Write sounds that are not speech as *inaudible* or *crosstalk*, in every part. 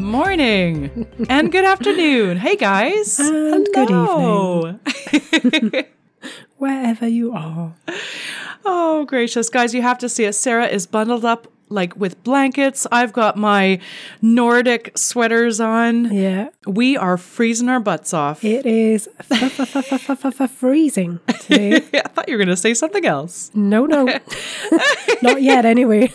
morning and good afternoon. Hey guys. And good evening. *laughs* Wherever you are. oh, gracious. Guys, you have to see it. Sarah is bundled up like with blankets. I've got my Nordic sweaters on. Yeah. We are freezing our butts off. It is f- f- f- freezing today. *laughs* I thought you were going to say something else. No, no. *laughs* Not yet, anyway.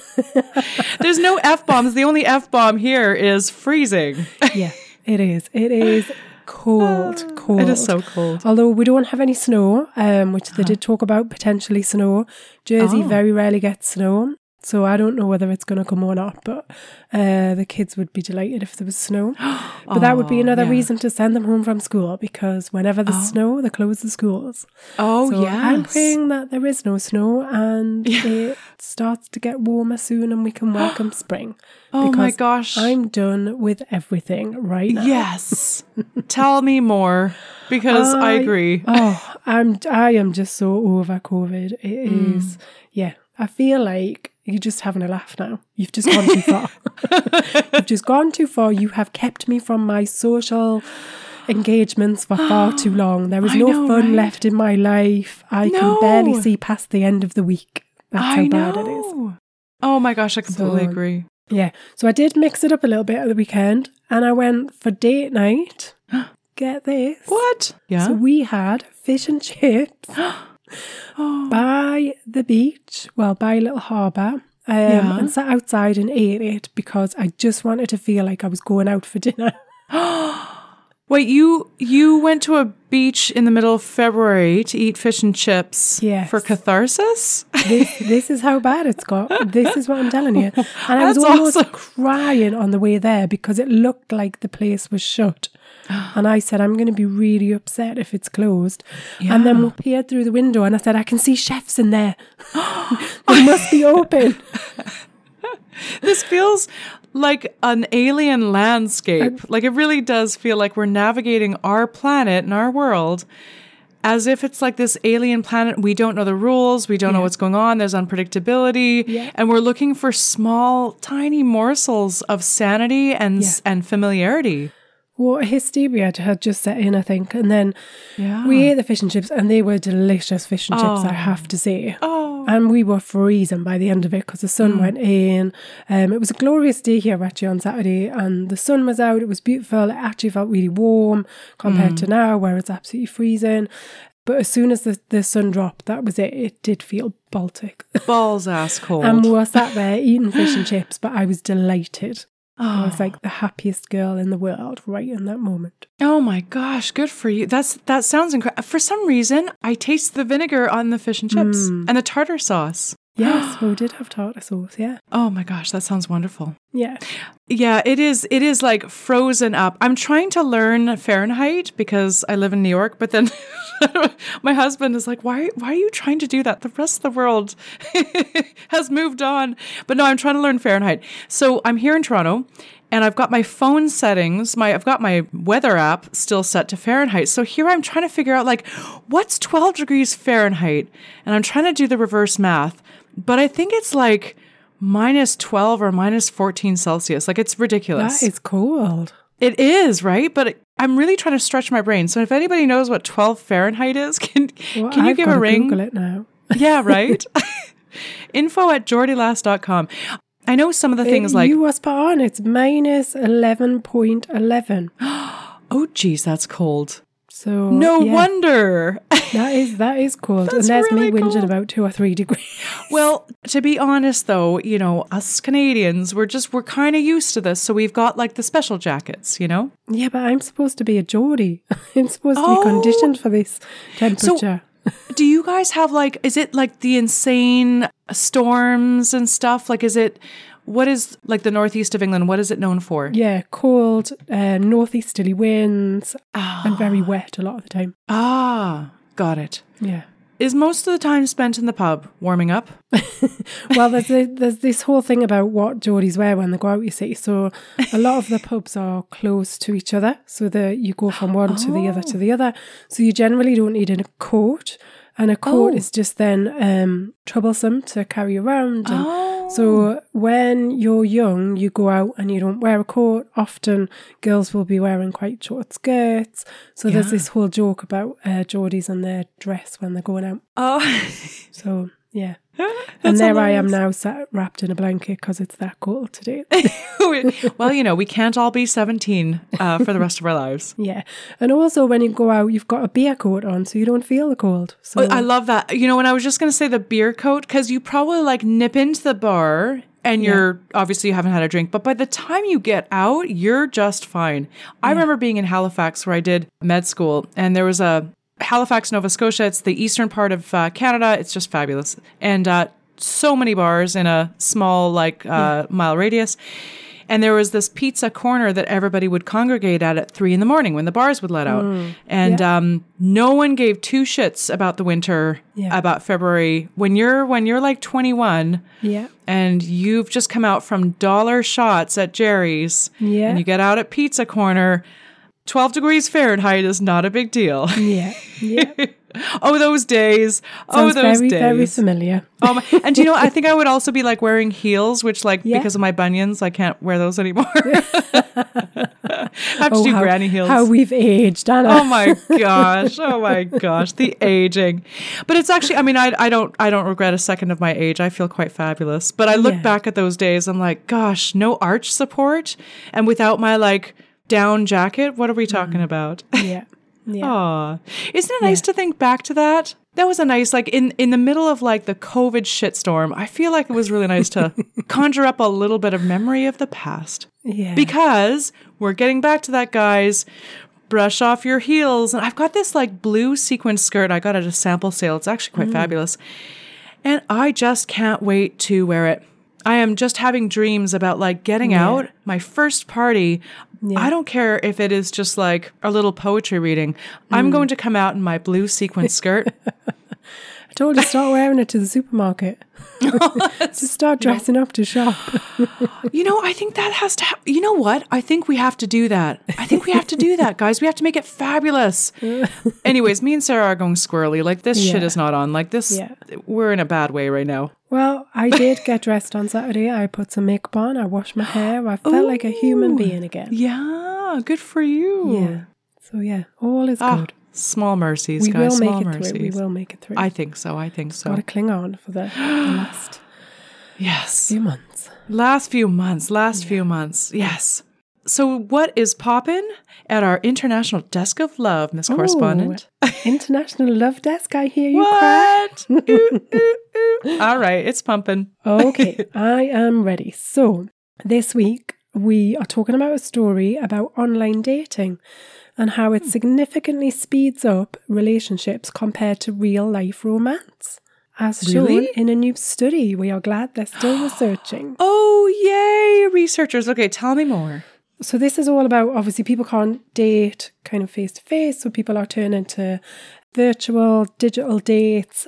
*laughs* There's no F bombs. The only F bomb here is freezing. yeah, it is. It is cold, cold. It is so cold. Although we don't have any snow, um, which they did talk about potentially snow. Jersey Oh. very rarely gets snow. So I don't know whether it's going to come or not, but uh, the kids would be delighted if there was snow. *gasps* But that would be Oh, another yeah. reason to send them home from school because whenever there's snow, they close the schools. Oh, So yeah. I'm praying that there is no snow and *laughs* it starts to get warmer soon and we can *gasps* welcome spring. Oh my gosh. I'm done with everything right now. Yes. Tell me more because I, I- agree. *sighs* Oh, I'm I am just so over COVID. It Mm. is yeah. I feel like you're just having a laugh now. You've just gone too far. *laughs* You've just gone too far. You have kept me from my social engagements for far *gasps* too long. There is no know, fun right? left in my life. I No. can barely see past the end of the week. That's I how know. bad it is. Oh my gosh, I completely So- agree. Yeah. So I did mix it up a little bit at the weekend and I went for date night. *gasps* Get this. What? Yeah. So we had fish and chips *gasps* oh. *gasps* by the beach, well, by a little harbour, um, Yeah. and sat outside and ate it because I just wanted to feel like I was going out for dinner. *laughs* *gasps* Wait, you you went to a beach in the middle of February to eat fish and chips Yes. for catharsis? This, this is how bad it's got. This is what I'm telling you. *laughs* And I was almost awesome. crying on the way there because it looked like the place was shut. *gasps* And I said, I'm going to be really upset if it's closed. And then we peered through the window and I said, I can see chefs in there. *gasps* *gasps* they must be open. *laughs* this feels like an alien landscape. like it really does feel like we're navigating our planet and our world as if it's like this alien planet. We don't know the rules, we don't know what's going on, there's unpredictability, Yeah. and we're looking for small, tiny morsels of sanity and s and familiarity. Well, hysteria had just set in, I think. And then Yeah. we ate the fish and chips, and they were delicious fish and chips, I have to say. Oh. And we were freezing by the end of it because the sun went in. Um, it was a glorious day here actually on Saturday, and the sun was out. It was beautiful. It actually felt really warm compared to now, where it's absolutely freezing. But as soon as the, the sun dropped, that was it. It did feel Baltic. *laughs* balls ass cold. and we were sat there eating fish and chips, but I was delighted. I oh. was like the happiest girl in the world right in that moment. Oh my gosh, good for you. That's that sounds incredible. For some reason, I taste the vinegar on the fish and chips Hmm. and the tartar sauce. Yes, we *gasps* did have tartar sauce. Yeah, Oh my gosh, that sounds wonderful. yeah. Yeah, it is it is like frozen up. I'm trying to learn Fahrenheit because I live in New York, but then *laughs* my husband is like, "Why why are you trying to do that? The rest of the world *laughs* has moved on." But no, I'm trying to learn Fahrenheit. So, I'm here in Toronto and I've got my phone settings, my I've got my weather app still set to Fahrenheit. So here I'm trying to figure out like what's 12 degrees Fahrenheit and I'm trying to do the reverse math, but I think it's like minus 12 or minus 14 Celsius. Like it's ridiculous. That is cold. it is, right? But I'm really trying to stretch my brain. So if anybody knows what 12 Fahrenheit is, *laughs* can Well, can you I've give a ring? Google it now. *laughs* Yeah, right? *laughs* Info at geordielass.com. I know some of the things It- like, you were spot on. It's minus eleven point eleven. *gasps* oh, geez, that's cold. So No yeah, wonder. *laughs* that is that is cold. And there's really me whinging cold. about two or three degrees. *laughs* Well, to be honest though, you know, us Canadians, we're just we're kind of used to this, so we've got like the special jackets, you know? yeah, but I'm supposed to be a Geordie. *laughs* I'm supposed to be Oh. conditioned for this temperature. Do you guys have like is it like the insane storms and stuff? Like is it what is like the northeast of England? What is it known for? Yeah, cold, uh, northeasterly winds, and very wet a lot of the time. Ah, got it. Yeah. Is most of the time spent in the pub warming up? *laughs* Well, there's a, there's this whole thing about what Geordies wear when they go out. You see, so a lot of the *laughs* pubs are close to each other, so that you go from one to the other to the other. So you generally don't need a coat, and a coat Oh. is just then um, troublesome to carry around. Oh. So when you're young, you go out and you don't wear a coat. Often girls will be wearing quite short skirts. So there's this whole joke about uh, Geordies and their dress when they're going out. Oh, So yeah. *laughs* And there I am now sat wrapped in a blanket because it's that cold today. *laughs* well, you know, we can't all be 17 uh, for the rest of our lives. *laughs* yeah. And also when you go out, you've got a beer coat on so you don't feel the cold. So I love that. You know, when I was just going to say the beer coat, because you probably like nip into the bar and you're obviously you haven't had a drink, but by the time you get out, you're just fine. I remember being in Halifax where I did med school, and there was a Halifax, Nova Scotia. It's the eastern part of uh, Canada. It's just fabulous. And uh, so many bars in a small, like, uh, mile radius. And there was this pizza corner that everybody would congregate at at three in the morning when the bars would let out. And um, no one gave two shits about the winter, Yeah. about February. When you're when you're like 21 yeah. and you've just come out from dollar shots at Jerry's, Yeah. and you get out at Pizza Corner, 12 degrees Fahrenheit is not a big deal. Yeah. Yeah. *laughs* oh, those days. oh, those very, days. very familiar. Oh my, and you know, I think I would also be like wearing heels, which like Yeah. because of my bunions, I can't wear those anymore. I *laughs* *laughs* have to Oh, do how, granny heels. How we've aged, Anna. Oh my gosh! Oh my gosh! The aging, but it's actually. I mean, I I don't I don't regret a second of my age. I feel quite fabulous. But I look Yeah. back at those days. I'm like, gosh, no arch support, and without my like down jacket. What are we mm-hmm. talking about? *laughs* Yeah. Yeah. Aw, isn't it nice to think back to that? That was a nice, like in in the middle of like the COVID shitstorm. I feel like it was really nice to *laughs* conjure up a little bit of memory of the past Yeah. because we're getting back to that, guys. Brush off your heels, and I've got this like blue sequin skirt I got at a sample sale. It's actually quite mm. fabulous, and I just can't wait to wear it. I am just having dreams about like getting out my first party. I don't care if it is just like a little poetry reading. I'm mm. going to come out in my blue sequin skirt. *laughs* I told you start wearing it to the supermarket. *laughs* Just start dressing up to shop. You know, I think that has to. Ha- you know what? I think we have to do that. I think we have to do that, guys. We have to make it fabulous. *laughs* Anyways, me and Sarah are going squirrely. Like this shit is not on. Like this, Yeah. we're in a bad way right now. Well, I did get dressed on Saturday. I put some makeup on. I washed my hair. I felt like a human being again. Yeah, good for you. Yeah. So yeah, all is Ah, good. Small mercies, We guys. will make small it mercies. through. We will make it through. I think so. I think so. Got to cling on for the, the last yes. few months. Last few months. Last few months. Yes. So, what is poppin' at our international desk of love, Miss Correspondent? *laughs* International Love Desk. I hear you. What? *laughs* Ooh, ooh, ooh. All right, it's pumping. Okay, *laughs* I am ready. So, this week we are talking about a story about online dating and how it significantly speeds up relationships compared to real life romance. As shown Really? in a new study, we are glad they're still researching. *gasps* Oh, yay, researchers. Okay, tell me more. So, this is all about obviously people can't date kind of face to face, so people are turning to virtual, digital dates.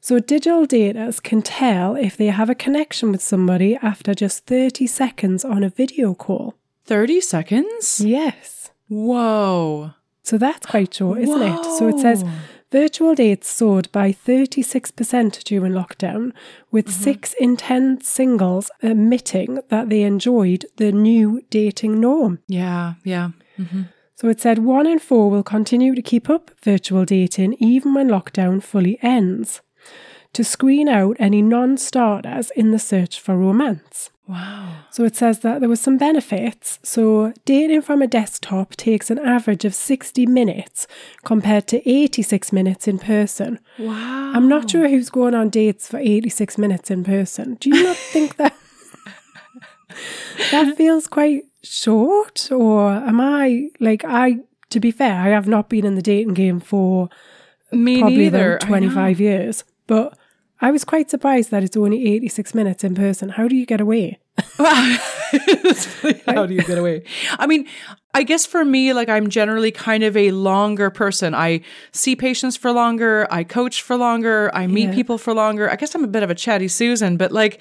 So, digital daters can tell if they have a connection with somebody after just 30 seconds on a video call. 30 seconds? Yes. Whoa. So, that's quite short, isn't it? So, it says virtual dates soared by 36% during lockdown, with mm-hmm. six in 10 singles admitting that they enjoyed the new dating norm. Yeah, yeah. Mm-hmm. So it said one in four will continue to keep up virtual dating even when lockdown fully ends, to screen out any non starters in the search for romance. Wow. So it says that there were some benefits. So dating from a desktop takes an average of 60 minutes compared to 86 minutes in person. Wow. I'm not sure who's going on dates for 86 minutes in person. Do you not think that that feels quite short? Or am I like I to be fair, I have not been in the dating game for Me probably neither. about I know. 25 years. But I was quite surprised that it's only 86 minutes in person. How do you get away? *laughs* How do you get away? I mean, I guess for me, like I'm generally kind of a longer person. I see patients for longer. I coach for longer. I meet Yeah. people for longer. I guess I'm a bit of a chatty Susan, but like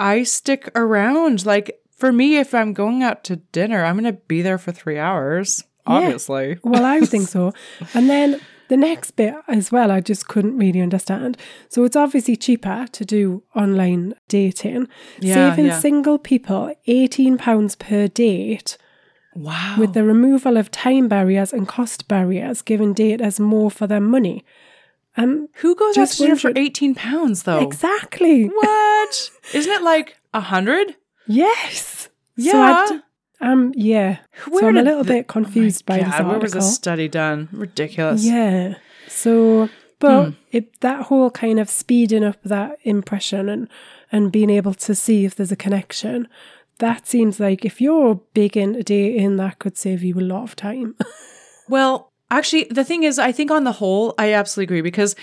I stick around. Like for me, if I'm going out to dinner, I'm going to be there for three hours, obviously. Well, I would think *laughs* so. And then the next bit as well, I just couldn't really understand. So it's obviously cheaper to do online dating, Yeah, saving yeah. single people £18 per date Wow. with the removal of time barriers and cost barriers, giving daters more for their money. Um, Who goes out to dinner for 18 pounds though? exactly. What? *laughs* Isn't it like a hundred? Yes. Yeah. So I d- um, yeah. so I'm a little the- bit confused by this God, where was article. this study done? Ridiculous. Yeah. So, but Hmm. it, that whole kind of speeding up that impression and and being able to see if there's a connection, that seems like if you're big into dating, that could save you a lot of time. *laughs* Well, actually, the thing is, I think on the whole, I absolutely agree because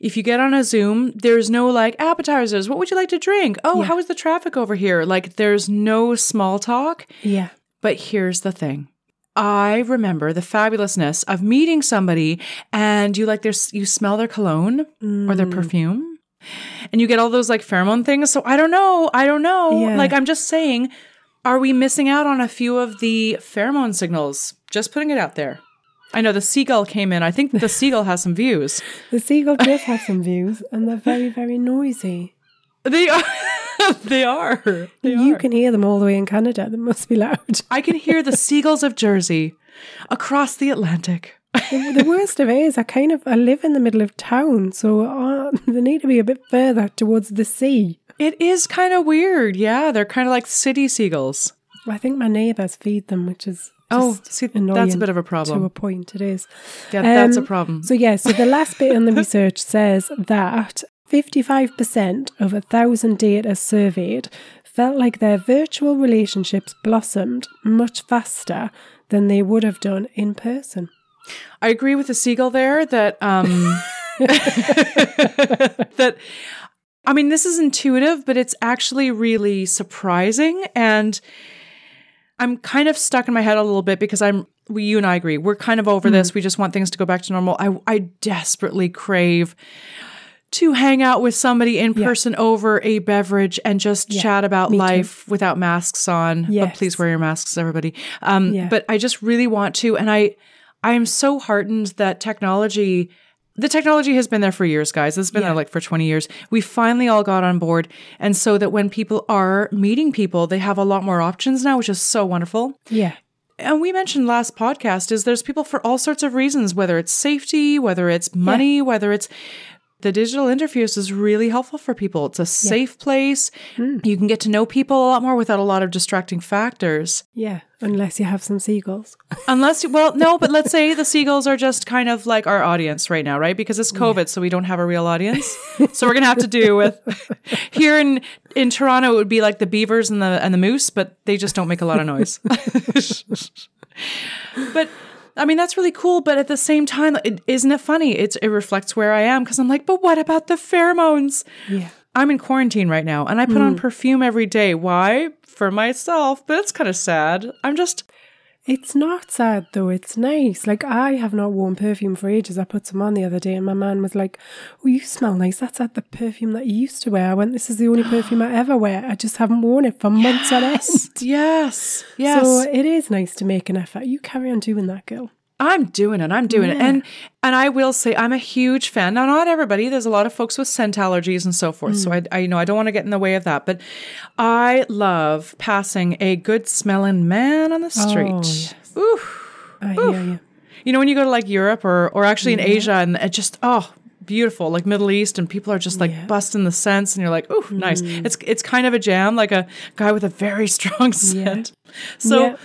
if you get on a Zoom, there's no like appetizers. What would you like to drink? Oh, Yeah. how is the traffic over here? Like, there's no small talk. yeah. But here's the thing. I remember the fabulousness of meeting somebody and you like their you smell their cologne or their Mm. perfume and you get all those like pheromone things. So I don't know. I don't know. Yeah. Like I'm just saying, are we missing out on a few of the pheromone signals? Just putting it out there. I know the seagull came in. I think the *laughs* seagull has some views. The seagull does have some views, and they're very, very noisy. They are. *laughs* *laughs* they are. They you are. can hear them all the way in Canada. They must be loud. I can hear the *laughs* seagulls of Jersey across the Atlantic. the, the worst of it is, I kind of I live in the middle of town, so uh, they need to be a bit further towards the sea. It is kind of weird. Yeah, they're kind of like city seagulls. I think my neighbours feed them, which is Oh, see, that's a bit of a problem. to a point. It is. Yeah, that's a Um, problem. So yeah, so the last bit in the *laughs* research says that 55% of a thousand daters surveyed felt like their virtual relationships blossomed much faster than they would have done in person. I agree with the seagull there that um *laughs* that I mean this is intuitive, but it's actually really surprising and I'm kind of stuck in my head a little bit because I'm we you and I agree. We're kind of over this. We just want things to go back to normal. I I desperately crave to hang out with somebody in Yeah. person over a beverage and just Yeah, chat about me too. life without masks on. But please wear your masks, everybody. Um, Yeah. But I just really want to, and I I am so heartened that technology. The technology has been there for years, guys. It's been Yeah. there like for 20 years. We finally all got on board. And so that when people are meeting people, they have a lot more options now, which is so wonderful Yeah. and we mentioned last podcast is there's people for all sorts of reasons whether it's safety whether it's money whether it's the digital interviews is really helpful for people. It's a safe place. Hmm. You can get to know people a lot more without a lot of distracting factors. Yeah. Unless you have some seagulls. *laughs* unless you well no but let's say the seagulls are just kind of like our audience right now right? Because it's covid so we don't have a real audience. *laughs* So we're gonna have to do with *laughs* here in in toronto it would be like the beavers and the and the moose but they just don't make a lot of noise. But I mean that's really cool, but at the same time, it, isn't it funny? It's it reflects where I am because I'm like, but what about the pheromones? Yeah. I'm in quarantine right now, and I put on mm. perfume every day. Why? For myself, but it's kind of sad. I'm just It's not sad though, it's nice. Like I have not worn perfume for ages. I put some on the other day and my man was like, Oh, you smell nice. That's like the perfume that you used to wear. I went, This is the only perfume I ever wear. I just haven't worn it for months on end. yes, yes. So it is nice to make an effort. You carry on doing that, girl. I'm doing it. I'm doing it. And and I will say I'm a huge fan. Now not everybody. There's a lot of folks with scent allergies and so forth. So I, I you know I don't want to get in the way of that. But I love passing a good smelling man on the street. Oh, yes. Ooh. I hear you. You know when you go to like Europe or or actually in Asia and it just oh beautiful like Middle East and people are just like Yeah. Mm. busting the scents and you're like oh nice. It's it's kind of a jam like a guy with a very *laughs* strong scent. So.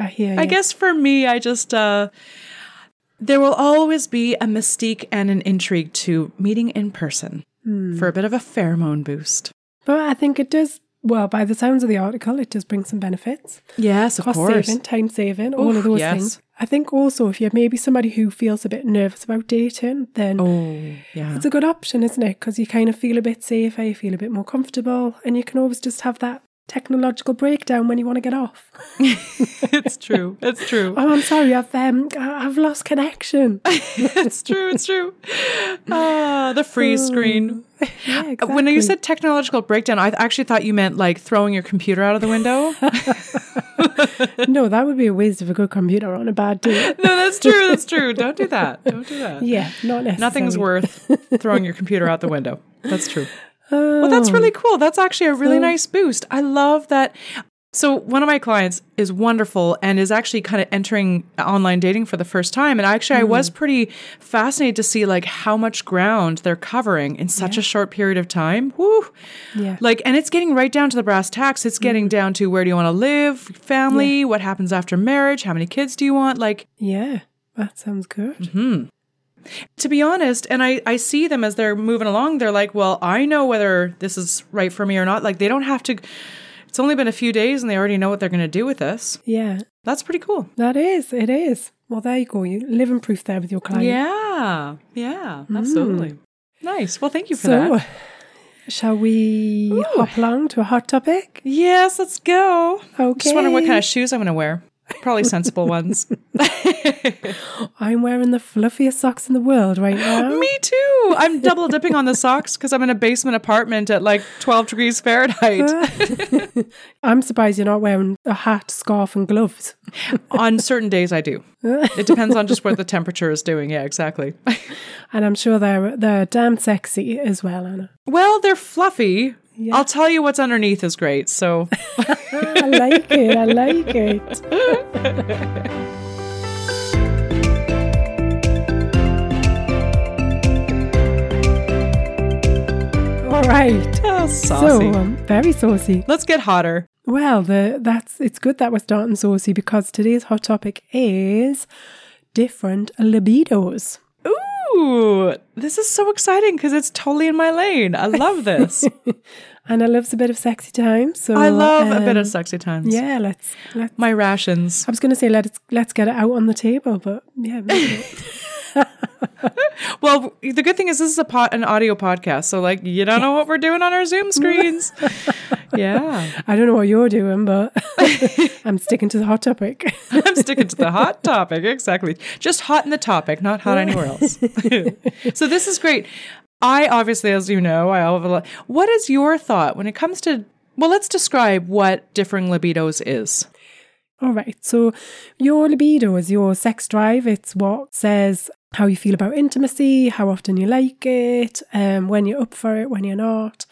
I hear you. I guess for me, I just, uh, there will always be a mystique and an intrigue to meeting in person Hmm. for a bit of a pheromone boost. But I think it does well, by the sounds of the article, it does bring some benefits. Yes, of Cost course. saving, time saving, all of those yes. things. I think also if you're maybe somebody who feels a bit nervous about dating, then Oh, yeah. it's a good option, isn't it? Because you kind of feel a bit safer, you feel a bit more comfortable, and you can always just have that technological breakdown when you want to get off. *laughs* *laughs* it's true. It's true. Oh, I'm sorry, I've um, I've lost connection. *laughs* it's true. It's true. Ah, the freeze screen. yeah, exactly. When you said technological breakdown, I actually thought you meant like throwing your computer out of the window. no, that would be a waste of a good computer on a bad day. no, that's true. That's true. Don't do that. Don't do that. Yeah, not. Nothing's worth throwing your computer out the window. That's true. Oh, Well, that's really cool. That's actually a really So- nice boost. I love that. So, one of my clients is wonderful and is actually kind of entering online dating for the first time. And actually, I was pretty fascinated to see like how much ground they're covering in such a short period of time. Woo! Yeah. Like, and it's getting right down to the brass tacks. It's getting down to where do you want to live, family, what happens after marriage, how many kids do you want? Like, Yeah, that sounds good. Mm-hmm. To be honest, and I, I see them as they're moving along, they're like, well, I know whether this is right for me or not. Like, they don't have to, it's only been a few days and they already know what they're going to do with this. Yeah, That's pretty cool. that is. It is. Well, there you go. You live living proof there with your client. Yeah. Yeah. Mm. Absolutely. Nice. Well, thank you for So, that. Uh, shall we hop along to a hot topic? Yes, let's go. Okay. Just wondering what kind of shoes I'm going to wear. Probably sensible ones. *laughs* I'm wearing the fluffiest socks in the world right now. *gasps* Me too. I'm double dipping on the socks because I'm in a basement apartment at like 12 degrees Fahrenheit. *laughs* I'm surprised you're not wearing a hat, scarf, and gloves. *laughs* on certain days, I do. It depends on just what the temperature is doing. Yeah, exactly. And I'm sure they're they're damn sexy as well, Anna. Well, they're fluffy. Yeah. I'll tell you what's underneath is great. So, *laughs* I like it. I like it. *laughs* All right. oh, So saucy. um, very saucy. Let's get hotter. Well, the that's it's good that we're starting saucy because today's hot topic is different libidos. Ooh, this is so exciting because it's totally in my lane. I love this. *laughs* And I loves a bit of sexy time. So I love a bit um, of sexy times. Yeah, let's let's My rations. I was gonna say let's let's get it out on the table, but yeah, maybe. *laughs* *laughs* Well, the good thing is this is a pot, an audio podcast, so like you don't know what we're doing on our Zoom screens. *laughs* yeah, I don't know what you're doing, but I'm sticking to the hot topic. I'm sticking to the hot topic exactly. Just hot in the topic, not hot anywhere else. so this is great. I obviously, as you know, I have a lot. What is your thought when it comes to? Well, let's describe what differing libidos is. All right. So your libido is your sex drive. It's what says how you feel about intimacy, how often you like it, um, when you're up for it, when you're not.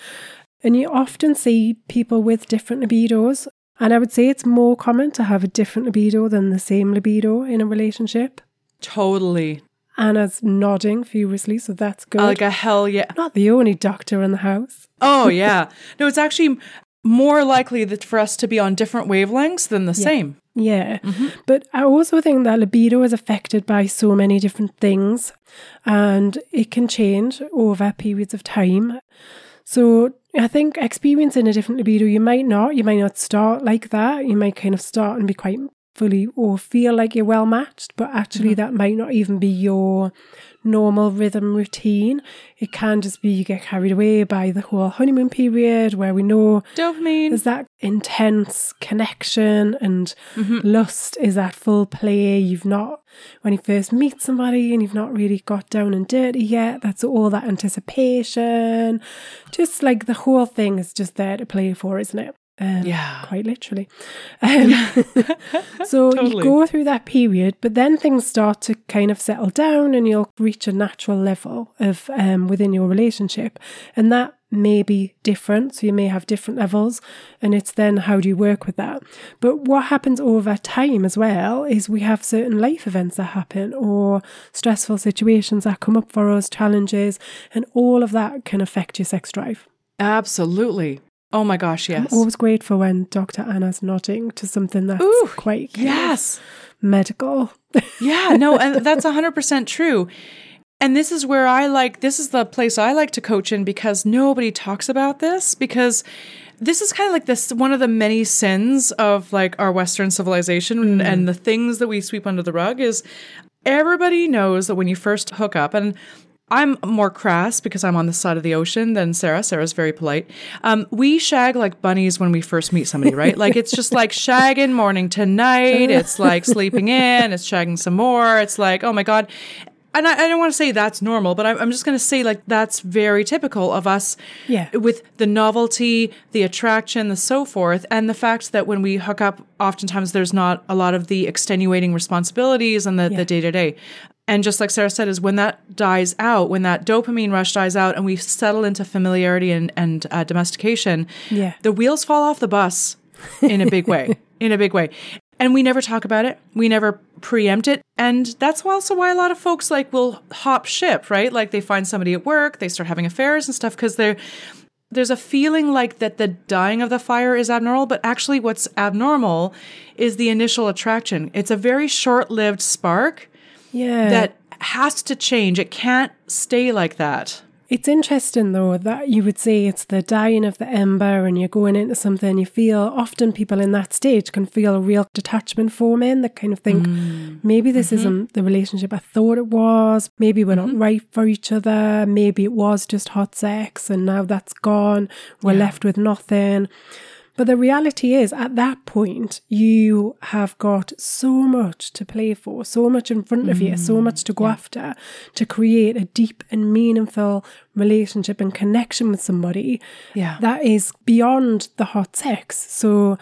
And you often see people with different libidos. And I would say it's more common to have a different libido than the same libido in a relationship. Totally, Anna's nodding furiously, so that's good. like a hell yeah. not the only doctor in the house. Oh *laughs* yeah. No, it's actually more likely that for us to be on different wavelengths than the same. Yeah. Mm-hmm. But I also think that libido is affected by so many different things and it can change over periods of time. So I think experiencing a different libido, you might not, you might not start like that. You might kind of start and be quite fully or feel like you're well matched, but actually mm-hmm. that might not even be your normal rhythm routine. It can just be you get carried away by the whole honeymoon period where we know Dopamine. there's that intense connection and mm-hmm. lust is at full play. You've not, when you first meet somebody and you've not really got down and dirty yet, that's all that anticipation. Just like the whole thing is just there to play for, isn't it? Um, Yeah. Quite literally. Um, *laughs* so you go through that period, but then things start to kind of settle down and you'll reach a natural level of um, within your relationship. And that may be different. So you may have different levels. And it's then how do you work with that? But what happens over time as well is we have certain life events that happen or stressful situations that come up for us, challenges, and all of that can affect your sex drive. Absolutely. Oh my gosh, yes. I'm Always grateful when Dr. Anna's nodding to something that's Ooh, quite Yes. medical. *laughs* Yeah, no, and that's 100% true. And this is where I like, this is the place I like to coach in because nobody talks about this because this is kind of like this one of the many sins of like our Western civilization and, and mm. the things that we sweep under the rug is everybody knows that when you first hook up, and I'm more crass because I'm on the side of the ocean than Sarah. Sarah's very polite. Um, we shag like bunnies when we first meet somebody, right? like it's just like *laughs* shagging morning to night. It's like sleeping in. It's shagging some more. It's like, oh my God. And I, I don't want to say that's normal, but I'm, I'm just going to say like that's very typical of us Yeah. with the novelty, the attraction, the so forth, and the fact that when we hook up, oftentimes there's not a lot of the extenuating responsibilities and the, Yeah. the day-to-day. And just like Sarah said, is when that dies out, when that dopamine rush dies out, and we settle into familiarity and, and uh, domestication, Yeah. the wheels fall off the bus in a big way, *laughs* in a big way. And we never talk about it. We never preempt it. And that's also why a lot of folks like will hop ship, right? Like they find somebody at work, they start having affairs and stuff because they're there's a feeling like that the dying of the fire is abnormal, but actually what's abnormal is the initial attraction. It's a very short-lived spark Yeah. that has to change. It can't stay like that. It's interesting though that you would say it's the dying of the ember and you're going into something you feel often people in that stage can feel a real detachment forming that kind of think mm. maybe this mm-hmm. isn't the relationship I thought it was, maybe we're not mm-hmm. right for each other, maybe it was just hot sex and now that's gone, we're left with nothing. But the reality is, at that point, you have got so much to play for, so much in front of you, so mm, much to go after to create a deep and meaningful relationship and connection with somebody Yeah. that is beyond the hot sex. So,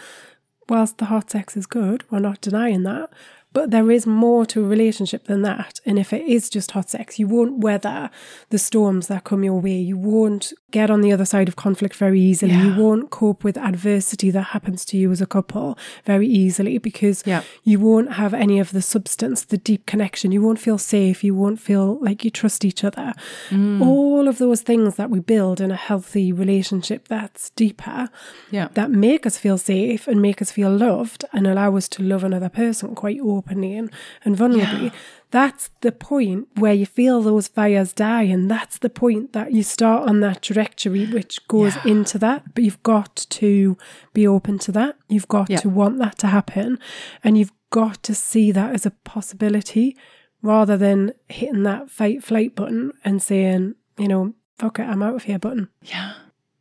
whilst the hot sex is good, we're not denying that. But there is more to a relationship than that. And if it is just hot sex, you won't weather the storms that come your way. You won't get on the other side of conflict very easily. You won't cope with adversity that happens to you as a couple very easily because Yeah. you won't have any of the substance, the deep connection. You won't feel safe. You won't feel like you trust each other. Mm. All of those things that we build in a healthy relationship that's deeper Yeah. that make us feel safe and make us feel loved and allow us to love another person quite openly and, and vulnerably. That's the point where you feel those fires die, and that's the point that you start on that trajectory which goes Yeah. into that. But you've got to be open to that. You've got Yeah. to want that to happen, and you've got to see that as a possibility rather than hitting that fight flight button and saying, you know, fuck it, I'm out of here button. Yeah.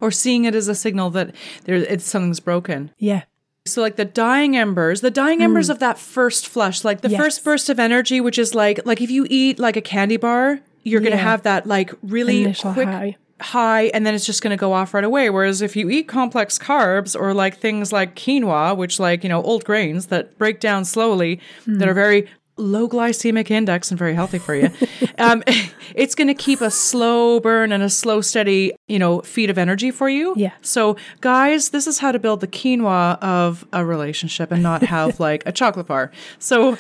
Or seeing it as a signal that there it's something's broken. Yeah. So like the dying embers, the dying embers of that first flush, like the Yes. first burst of energy, which is like like if you eat like a candy bar, you're gonna have that like really Initial quick high. high, and then it's just gonna go off right away. Whereas if you eat complex carbs or like things like quinoa, which like you know old grains that break down slowly, Hmm. that are very low glycemic index and very healthy for you, *laughs* um, *laughs* it's going to keep a slow burn and a slow, steady, you know, feed of energy for you. Yeah. So, guys, this is how to build the quinoa of a relationship and not have *laughs* like a chocolate bar. So,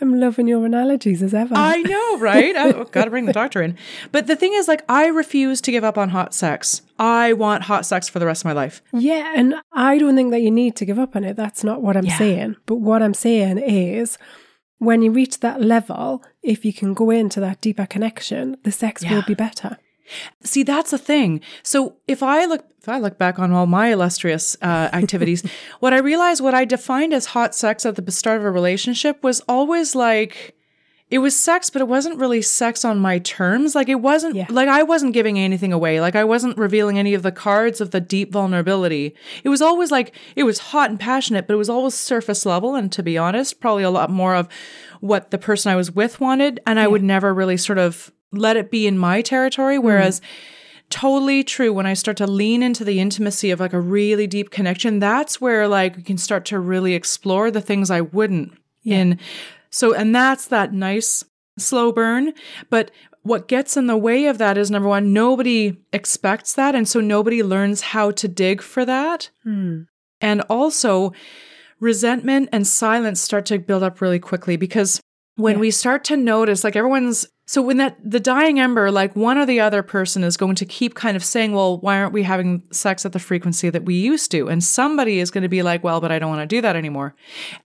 I'm loving your analogies as ever. I know, right? I've got to bring the doctor in. But the thing is, like, I refuse to give up on hot sex. I want hot sex for the rest of my life. Yeah, and I don't think that you need to give up on it. That's not what I'm Yeah. saying. But what I'm saying is when you reach that level, if you can go into that deeper connection, the sex will be better. See, that's the thing. So if I look, if I look back on all my illustrious uh, activities, *laughs* what I realized, what I defined as hot sex at the start of a relationship was always like, it was sex, but it wasn't really sex on my terms. Like it wasn't Yeah. like I wasn't giving anything away. Like I wasn't revealing any of the cards of the deep vulnerability. It was always like it was hot and passionate, but it was always surface level. And to be honest, probably a lot more of what the person I was with wanted. And I would never really sort of let it be in my territory. Mm. Whereas totally true when I start to lean into the intimacy of like a really deep connection, that's where like we can start to really explore the things I wouldn't in. So, and that's that nice slow burn. But what gets in the way of that is number one, nobody expects that. And so nobody learns how to dig for that. Hmm. And also, resentment and silence start to build up really quickly because when Yeah. we start to notice, like everyone's So when that the dying ember, like one or the other person is going to keep kind of saying, "Well, why aren't we having sex at the frequency that we used to?" And somebody is going to be like, "Well, but I don't want to do that anymore."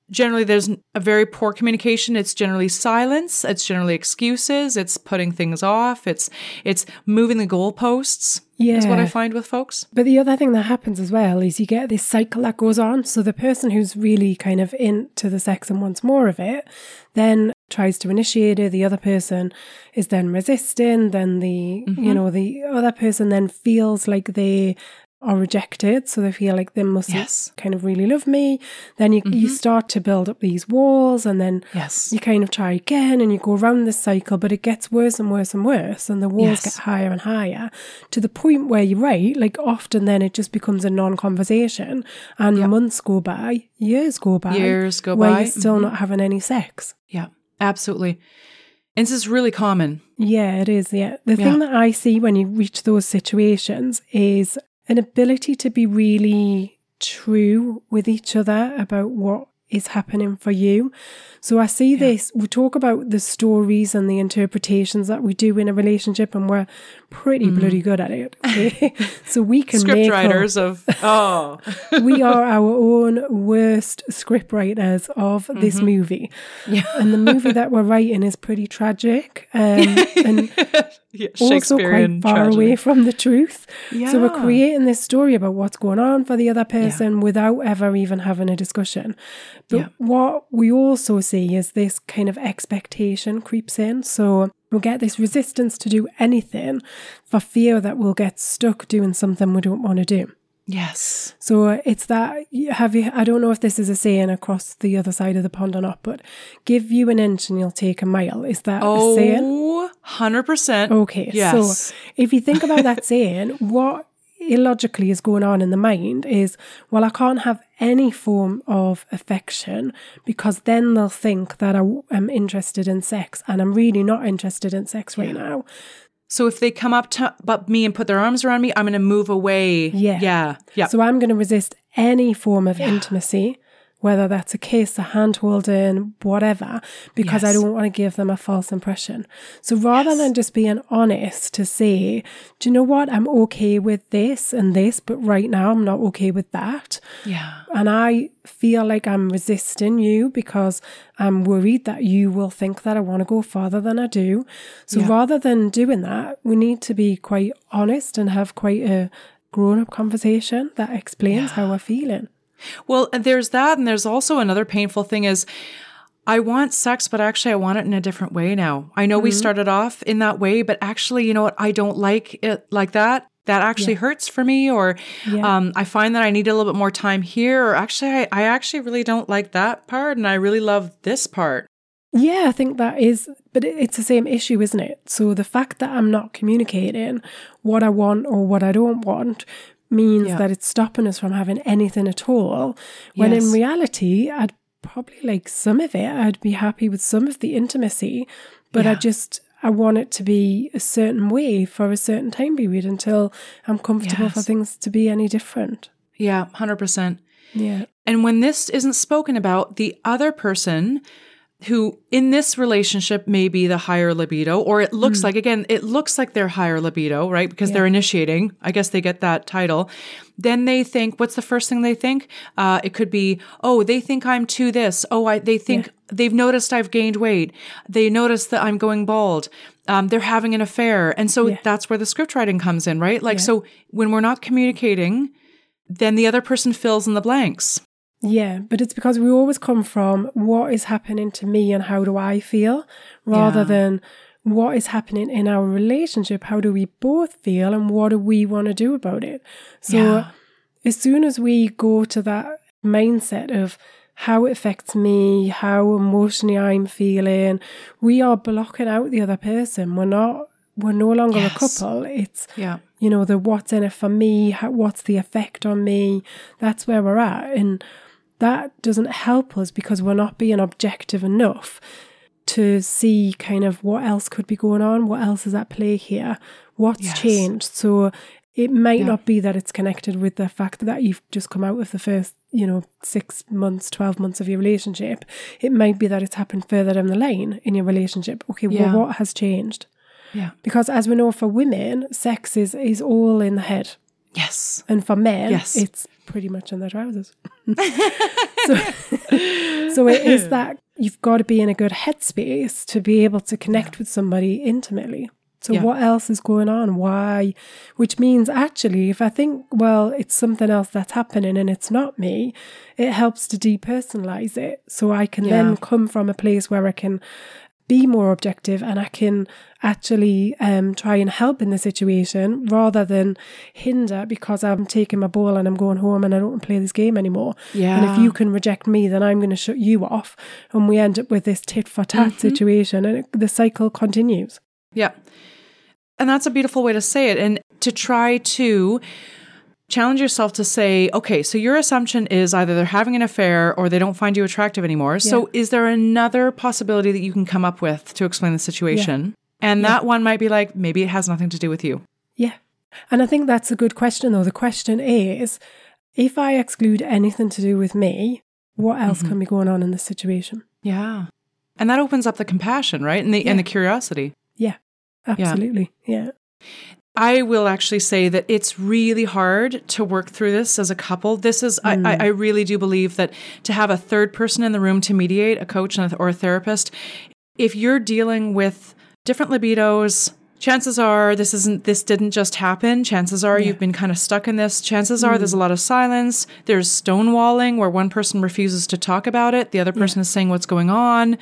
Generally, there's a very poor communication. It's generally silence. It's generally excuses. It's putting things off. It's it's moving the goalposts. Yeah. is what I find with folks. But the other thing that happens as well is you get this cycle that goes on. So the person who's really kind of into the sex and wants more of it then tries to initiate it. The other person is then resisting. Then the, Mm-hmm. you know, the other person then feels like they are rejected. So they feel like they must Yes. kind of really love me. Then you, you start to build up these walls and then Yes. you kind of try again and you go around this cycle, but it gets worse and worse and worse, and the walls Yes. get higher and higher to the point where you're right, like often then it just becomes a non conversation, and months go by, years go by, Years go where by, you're still not having any sex. Yeah, absolutely. And this is really common. Yeah, it is. Yeah. The Yeah. thing that I see when you reach those situations is an ability to be really true with each other about what is happening for you. So I see this, we talk about the stories and the interpretations that we do in a relationship, and we're pretty bloody good at it. Okay? *laughs* so we can Script make up- writers of oh *laughs* we are *laughs* our own worst script writers of this Mm-hmm. movie. And the movie that we're writing is pretty tragic um, and yeah, also quite far tragedy. away from the truth. So we're creating this story about what's going on for the other person without ever even having a discussion. But Yeah. what we also see is this kind of expectation creeps in. So we'll get this resistance to do anything for fear that we'll get stuck doing something we don't want to do. Yes. So uh, it's that have you I don't know if this is a saying across the other side of the pond or not, but give you an inch and you'll take a mile. Is that a saying? Oh, 100%. Okay. Yes. So if you think about that *laughs* saying, what illogically is going on in the mind is, well, I can't have any form of affection because then they'll think that I am interested in sex and I'm really not interested in sex right now. So if they come up to but me and put their arms around me, I'm going to move away. Yeah. Yeah. Yeah. So I'm going to resist any form of intimacy, whether that's a kiss, a hand holding, whatever, because I don't want to give them a false impression. So rather than just being honest to say, do you know what? I'm okay with this and this, but right now I'm not okay with that. yeah. And I feel like I'm resisting you because I'm worried that you will think that I want to go farther than I do. So Yeah. rather than doing that, we need to be quite honest and have quite a grown up conversation that explains how we're feeling. Well, and there's that. And there's also another painful thing is I want sex, but actually I want it in a different way now. I know we Mm-hmm. started off in that way, but actually, you know what? I don't like it like that. That actually hurts for me, or Yeah. um, I find that I need a little bit more time here, or actually, I, I actually really don't like that part, and I really love this part. Yeah, I think that is, but it's the same issue, isn't it? So the fact that I'm not communicating what I want or what I don't want means Yeah. that it's stopping us from having anything at all. When Yes. in reality, I'd probably like some of it. I'd be happy with some of the intimacy, but I just, I want it to be a certain way for a certain time period until I'm comfortable for things to be any different. Yeah, hundred percent. Yeah. And when this isn't spoken about, the other person who in this relationship may be the higher libido, or it looks like, again, it looks like they're higher libido, right? Because they're initiating. I guess they get that title. Then they think, what's the first thing they think? Uh, it could be, oh, they think I'm too this. Oh, I, they think they've noticed I've gained weight. They notice that I'm going bald. Um, they're having an affair. And so Yeah. that's where the script writing comes in, right? Like, so when we're not communicating, then the other person fills in the blanks. Yeah, but it's because we always come from what is happening to me and how do I feel rather Yeah. than what is happening in our relationship. How do we both feel and what do we want to do about it? So, Yeah. as soon as we go to that mindset of how it affects me, how emotionally I'm feeling, we are blocking out the other person. We're not, we're no longer Yes. a couple. It's, Yeah. you know, the what's in it for me, how, what's the effect on me. That's where we're at. And that doesn't help us because we're not being objective enough to see kind of what else could be going on, what else is at play here, what's Yes. changed. So it might Yeah. not be that it's connected with the fact that you've just come out of the first, you know, six months, 12 months of your relationship. It might be that it's happened further down the line in your relationship. Okay, Yeah. well, what has changed? Yeah. Because as we know, for women, sex is, is all in the head. Yes. And for men, Yes. it's pretty much in their trousers. *laughs* so, *laughs* so it is that you've got to be in a good headspace to be able to connect with somebody intimately. So Yeah. what else is going on? Why? Which means actually, if I think, well, it's something else that's happening and it's not me, it helps to depersonalize it. So I can Yeah. then come from a place where I can be more objective and I can actually um, try and help in the situation rather than hinder because I'm taking my ball and I'm going home and I don't want to play this game anymore. Yeah. And if you can reject me, then I'm going to shut you off. And we end up with this tit for tat Mm-hmm. situation and it, the cycle continues. Yeah. And that's a beautiful way to say it. And to try to challenge yourself to say, okay, so your assumption is either they're having an affair or they don't find you attractive anymore. So is there another possibility that you can come up with to explain the situation? And that one might be like, maybe it has nothing to do with you. Yeah. And I think that's a good question, though. The question is if I exclude anything to do with me, what else Mm-hmm. can be going on in this situation? Yeah. And that opens up the compassion, right? And the and the curiosity. Yeah, absolutely. Yeah. I will actually say that it's really hard to work through this as a couple. This is, I, I, mm. I really do believe that to have a third person in the room to mediate, a coach or a therapist, if you're dealing with different libidos, chances are this isn't, this didn't just happen. Chances are you've been kind of stuck in this. Chances are there's mm-hmm. a lot of silence. There's stonewalling where one person refuses to talk about it, the other person is saying what's going on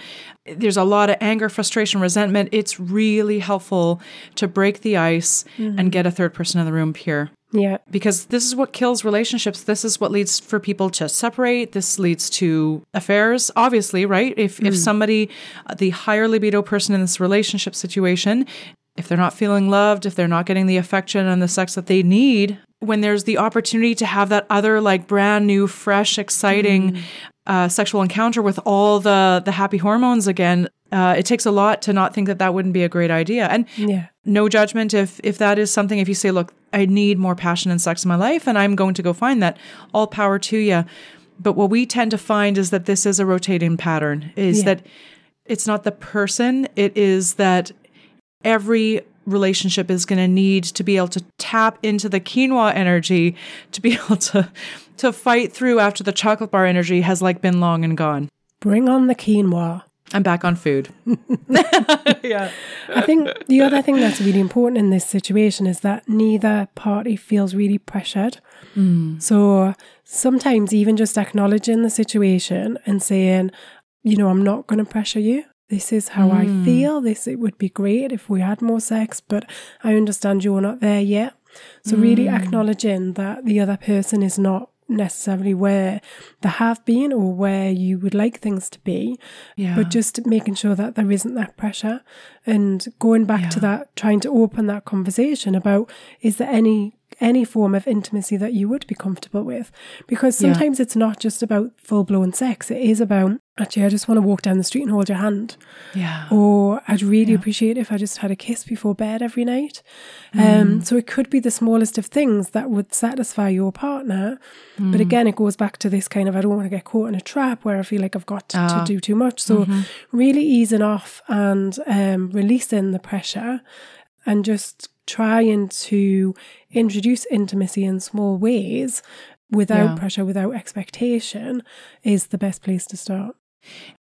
there's a lot of anger, frustration, resentment. It's really helpful to break the ice and mm-hmm. get a third person in the room here Yeah. Because this is what kills relationships. This is what leads for people to separate. This leads to affairs, obviously, right? If if mm. somebody, uh, the higher libido person in this relationship situation, if they're not feeling loved, if they're not getting the affection and the sex that they need, when there's the opportunity to have that other like brand new, fresh, exciting uh, sexual encounter with all the the happy hormones again, uh, it takes a lot to not think that that wouldn't be a great idea. And Yeah. no judgment if if that is something. If you say, "Look, I need more passion and sex in my life, and I'm going to go find that," all power to you. But what we tend to find is that this is a rotating pattern. Is Yeah. that it's not the person; it is that every relationship is going to need to be able to tap into the quinoa energy to be *laughs* able to to fight through after the chocolate bar energy has like been long and gone. Bring on the quinoa. I'm back on food. *laughs* yeah. I think the other thing that's really important in this situation is that neither party feels really pressured. Mm. So sometimes even just acknowledging the situation and saying, you know, I'm not going to pressure you. This is how I hmm. feel. This it would be great if we had more sex, but I understand you're not there yet. So really hmm. acknowledging that the other person is not necessarily where they have been or where you would like things to be Yeah. but just making sure that there isn't that pressure and going back to that trying to open that conversation about is there any any form of intimacy that you would be comfortable with because Yeah. sometimes it's not just about full-blown sex it is about actually i just want to walk down the street and hold your hand Yeah. or I'd really appreciate if I just had a kiss before bed every night. Um, so it could be the smallest of things that would satisfy your partner. But again, it goes back to this kind of I don't want to get caught in a trap where I feel like I've got to, to do too much. So really easing off and um, releasing the pressure and just trying to introduce intimacy in small ways without Yeah. pressure, without expectation is the best place to start.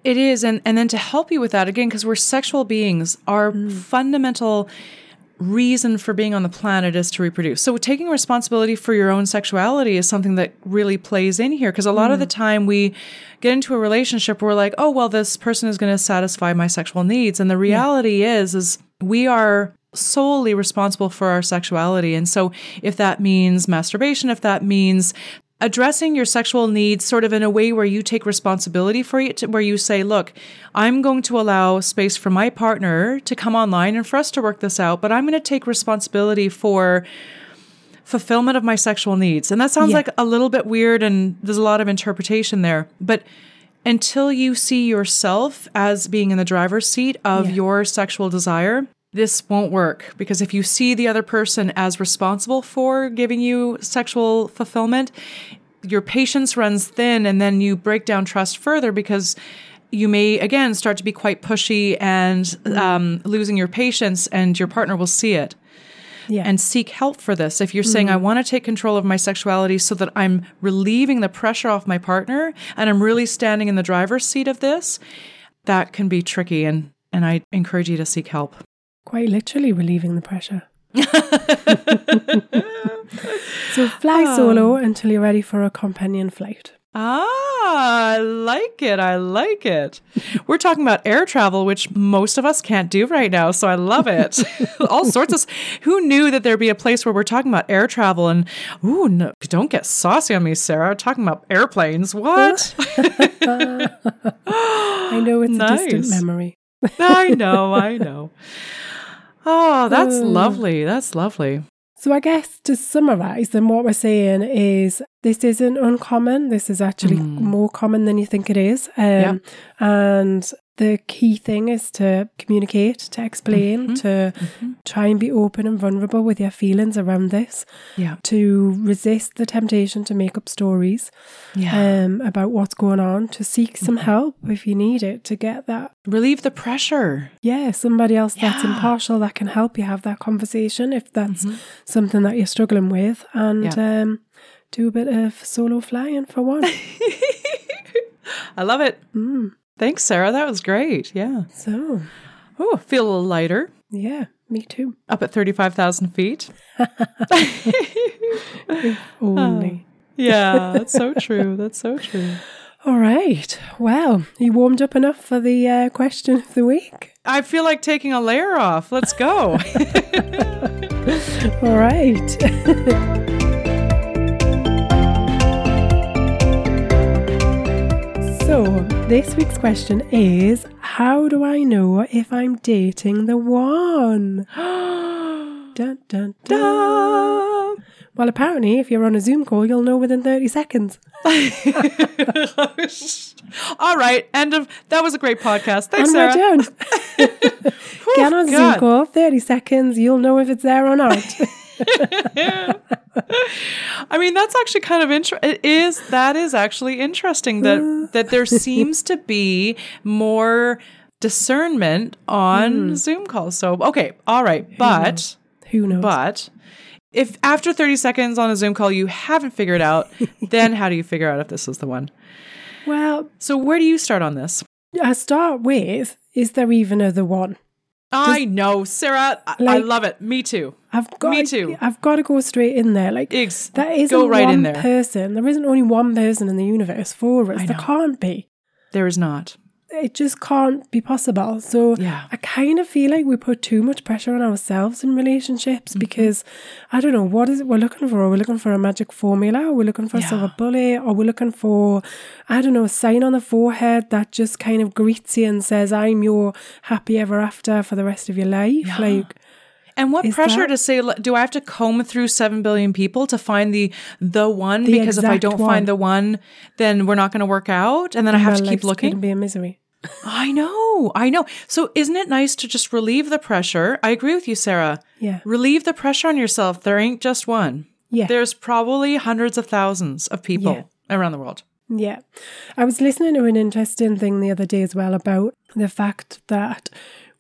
It is, and and then to help you with that again, because we're sexual beings, our mm. fundamental reason for being on the planet is to reproduce. So taking responsibility for your own sexuality is something that really plays in here because a lot of the mm. time we get into a relationship where we're like, oh well, this person is going to satisfy my sexual needs, and the reality is is we are solely responsible for our sexuality. And so if that means masturbation, if that means addressing your sexual needs sort of in a way where you take responsibility for it, where you say, look, I'm going to allow space for my partner to come online and for us to work this out, but I'm going to take responsibility for fulfillment of my sexual needs. And that sounds Yeah. like a little bit weird and there's a lot of interpretation there. But until you see yourself as being in the driver's seat of Yeah. your sexual desire, this won't work because if you see the other person as responsible for giving you sexual fulfillment, your patience runs thin and then you break down trust further because you may again start to be quite pushy and um, losing your patience and your partner will see it Yeah. and seek help for this. If you're saying, I want to take control of my sexuality so that I'm relieving the pressure off my partner and I'm really standing in the driver's seat of this, that can be tricky. And, and I encourage you to seek help. Quite literally relieving the pressure. *laughs* so fly solo until you're ready for a companion flight. Ah, I like it. I like it. We're talking about air travel, which most of us can't do right now. So I love it. *laughs* All sorts of. Who knew that there'd be a place where we're talking about air travel and, ooh, no, don't get saucy on me, Sarah. Talking about airplanes. What? *laughs* I know it's a distant memory. I know. I know. Oh, that's lovely. That's lovely. So I guess to summarize, then what we're saying is this isn't uncommon. This is actually more common than you think it is. Um, And the key thing is to communicate, to explain, mm-hmm. to mm-hmm. try and be open and vulnerable with your feelings around this, Yeah. to resist the temptation to make up stories Yeah. um, about what's going on, to seek some mm-hmm. help if you need it, to get that Relieve the pressure. yeah, somebody else that's impartial that can help you have that conversation if that's something that you're struggling with, and Yeah. um, do a bit of solo flying for one. *laughs* I love it. Mm. Thanks, Sarah. That was great. Yeah. so, Oh, feel a little lighter. yeah, me too. Up at 35,000 feet. *laughs* Only. Yeah, that's so true. That's so true. *laughs* All right. Well, you warmed up enough for the uh, question of the week. I feel like taking a layer off. Let's go. *laughs* All right. So, this week's question is How do I know if I'm dating the one? *gasps* dun, dun, dun. Well, apparently, if you're on a Zoom call, you'll know within 30 seconds. *laughs* All right. End of. That was a great podcast. Thanks, and Sarah. *laughs* *laughs* we're done. Get on a Zoom call, 30 seconds, you'll know if it's there or not. I mean, that's actually kind of interesting. It is. That is actually interesting that that there seems to be more discernment on hmm. Zoom calls. So okay, all right, but Who knows? but if after thirty seconds on a Zoom call you haven't figured out, *laughs* then how do you figure out if this is the one? well, So where do you start on this? I start with Is there even a the one? I know, Sarah. I, I love it. Me too. I've got Me too. I've got to go straight in there. Like Ex- that isn't go right one in there. person. There isn't only one person in the universe for us. There can't be. There is not. It just can't be possible. So Yeah. I kind of feel like we put too much pressure on ourselves in relationships Mm-hmm. because I don't know what is it we're looking for. Are we looking for a magic formula? Are we looking for a silver bullet? Are we looking for I don't know a sign on the forehead that just kind of greets you and says I'm your happy ever after for the rest of your life? Yeah. Like And what Is pressure that- to say? Do I have to comb through seven billion people to find the the one? The because if I don't one. find the one, then we're not going to work out, and then I have to keep life's gonna looking. be a misery. *laughs* I know, I know. So isn't it nice to just relieve the pressure? I agree with you, Sarah. Yeah. Relieve the pressure on yourself. There ain't just one. Yeah. There's probably hundreds of thousands of people Yeah. around the world. Yeah. I was listening to an interesting thing the other day as well about the fact that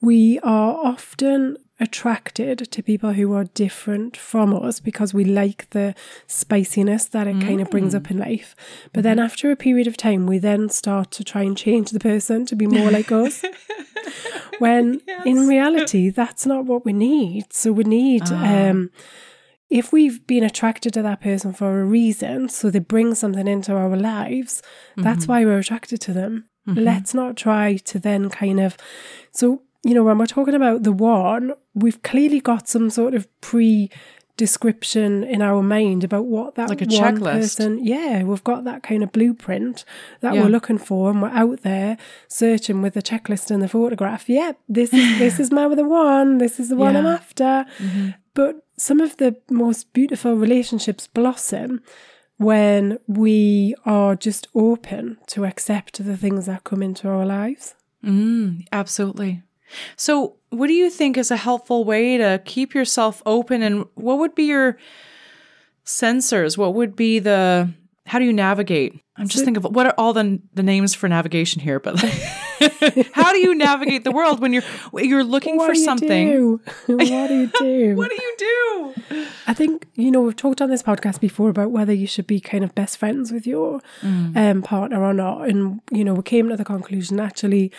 we are often attracted to people who are different from us because we like the spiciness that it kind of brings up mm. in life. But then after a period of time, we then start to try and change the person to be more like us. *laughs* when in reality, that's not what we need. So we need. Ah. Um, if we've been attracted to that person for a reason, so they bring something into our lives, that's mm-hmm. why we're attracted to them. Mm-hmm. Let's not try to then kind of. So, you know, when we're talking about the one, we've clearly got some sort of pre description in our mind about what that Like a one checklist. person yeah we've got that kind of blueprint that Yeah. we're looking for and we're out there searching with the checklist and the photograph yep this is this is my the one this is the one i'm Yeah. after but some of the most beautiful relationships blossom when we are just open to accept the things that come into our lives. Mm, absolutely. So, what do you think is a helpful way to keep yourself open? And what would be your sensors? What would be the how do you navigate? I'm just thinking of what are all the the names for navigation here, but *laughs* how do you navigate the world when you're you're looking What for do you something? do? *laughs* what do you do? *laughs* What do you do? I think, you know, we've talked on this podcast before about whether you should be kind of best friends with your um, partner or not. And, you know, we came to the conclusion actually,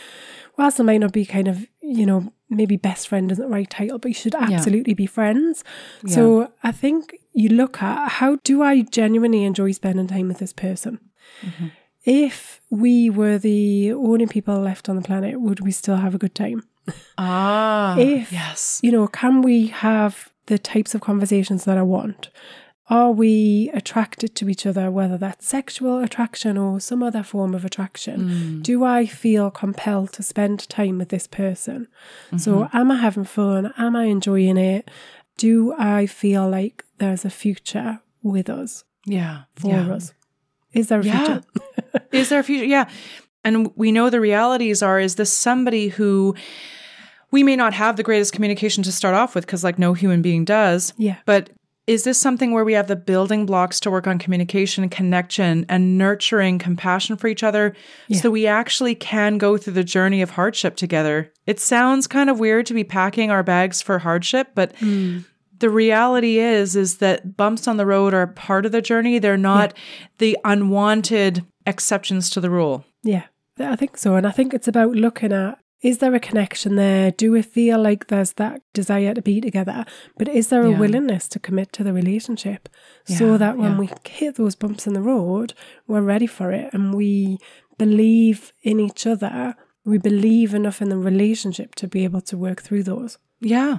whilst it might not be kind of, you know, maybe best friend isn't the right title, but you should absolutely be friends. So I think you look at how do I genuinely enjoy spending time with this person? If we were the only people left on the planet, would we still have a good time? Ah, If- yes. you know, can we have the types of conversations that I want? Are we attracted to each other, whether that's sexual attraction or some other form of attraction? Mm. Do I feel compelled to spend time with this person? So, mm-hmm. am I having fun? Am I enjoying it? Do I feel like there's a future with us, Yeah. for yeah. us? Is there a Yeah. future? *laughs* is there a future? Yeah. And we know the realities are is this somebody who we may not have the greatest communication to start off with because like no human being does. Yeah. But is this something where we have the building blocks to work on communication and connection and nurturing compassion for each other so we actually can go through the journey of hardship together? It sounds kind of weird to be packing our bags for hardship, but mm. the reality is is that bumps on the road are part of the journey. They're not the unwanted exceptions to the rule. Yeah, I think so. And I think it's about looking at is there a connection there? Do we feel like there's that desire to be together? But is there a Yeah. willingness to commit to the relationship so Yeah, that when yeah. we hit those bumps in the road, we're ready for it and we believe in each other? We believe enough in the relationship to be able to work through those. Yeah.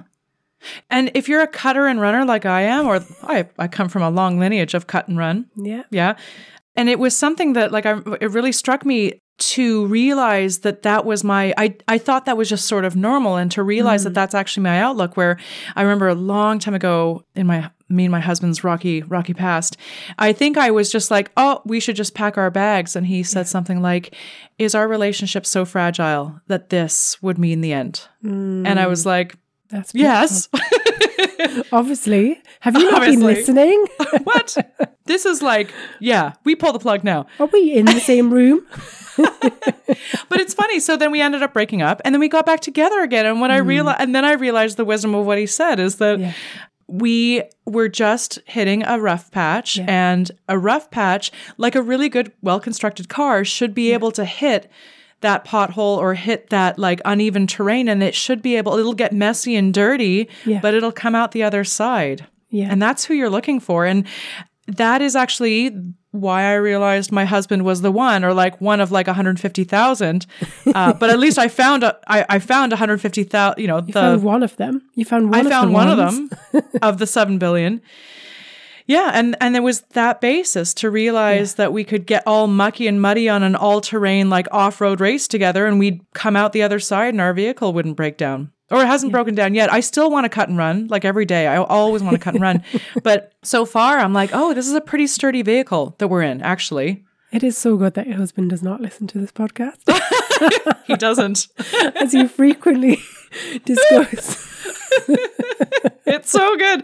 And if you're a cutter and runner like I am, or I, I come from a long lineage of cut and run, Yeah. yeah. And it was something that like I, it really struck me to realize that that was my I I thought that was just sort of normal and to realize that mm. that's actually my outlook where I remember a long time ago in my me and my husband's rocky rocky past I think I was just like oh we should just pack our bags. And he said something like is our relationship so fragile that this would mean the end? And I was mm. like That's yes. beautiful. *laughs* Obviously. Have you not been listening? *laughs* what this is like yeah we pull the plug now Are we in the same room? *laughs* But it's funny. So then we ended up breaking up, and then we got back together again. And when I mm-hmm. realized, and then I realized the wisdom of what he said is that Yeah. we were just hitting a rough patch, and a rough patch, like a really good, well constructed car, should be able to hit that pothole or hit that like uneven terrain, and it should be able. It'll get messy and dirty, Yeah. but it'll come out the other side. Yeah. And that's who you're looking for. And that is actually why I realized my husband was the one, or like one of like 150,000. *laughs* Uh, but at least I found a, I, I found 150,000. You know, You the found one of them. You found one of them. I found one of them of the seven billion. *laughs* Yeah, and and there was that basis to realize that we could get all mucky and muddy on an all-terrain like off-road race together, and we'd come out the other side, and our vehicle wouldn't break down. Or it hasn't broken down yet. I still want to cut and run, like every day. I always want to cut and run. *laughs* But so far, I'm like, oh, this is a pretty sturdy vehicle that we're in, actually. It is so good that your husband does not listen to this podcast, *laughs* He doesn't. *laughs* as you frequently *laughs* discuss. *laughs* it's so good.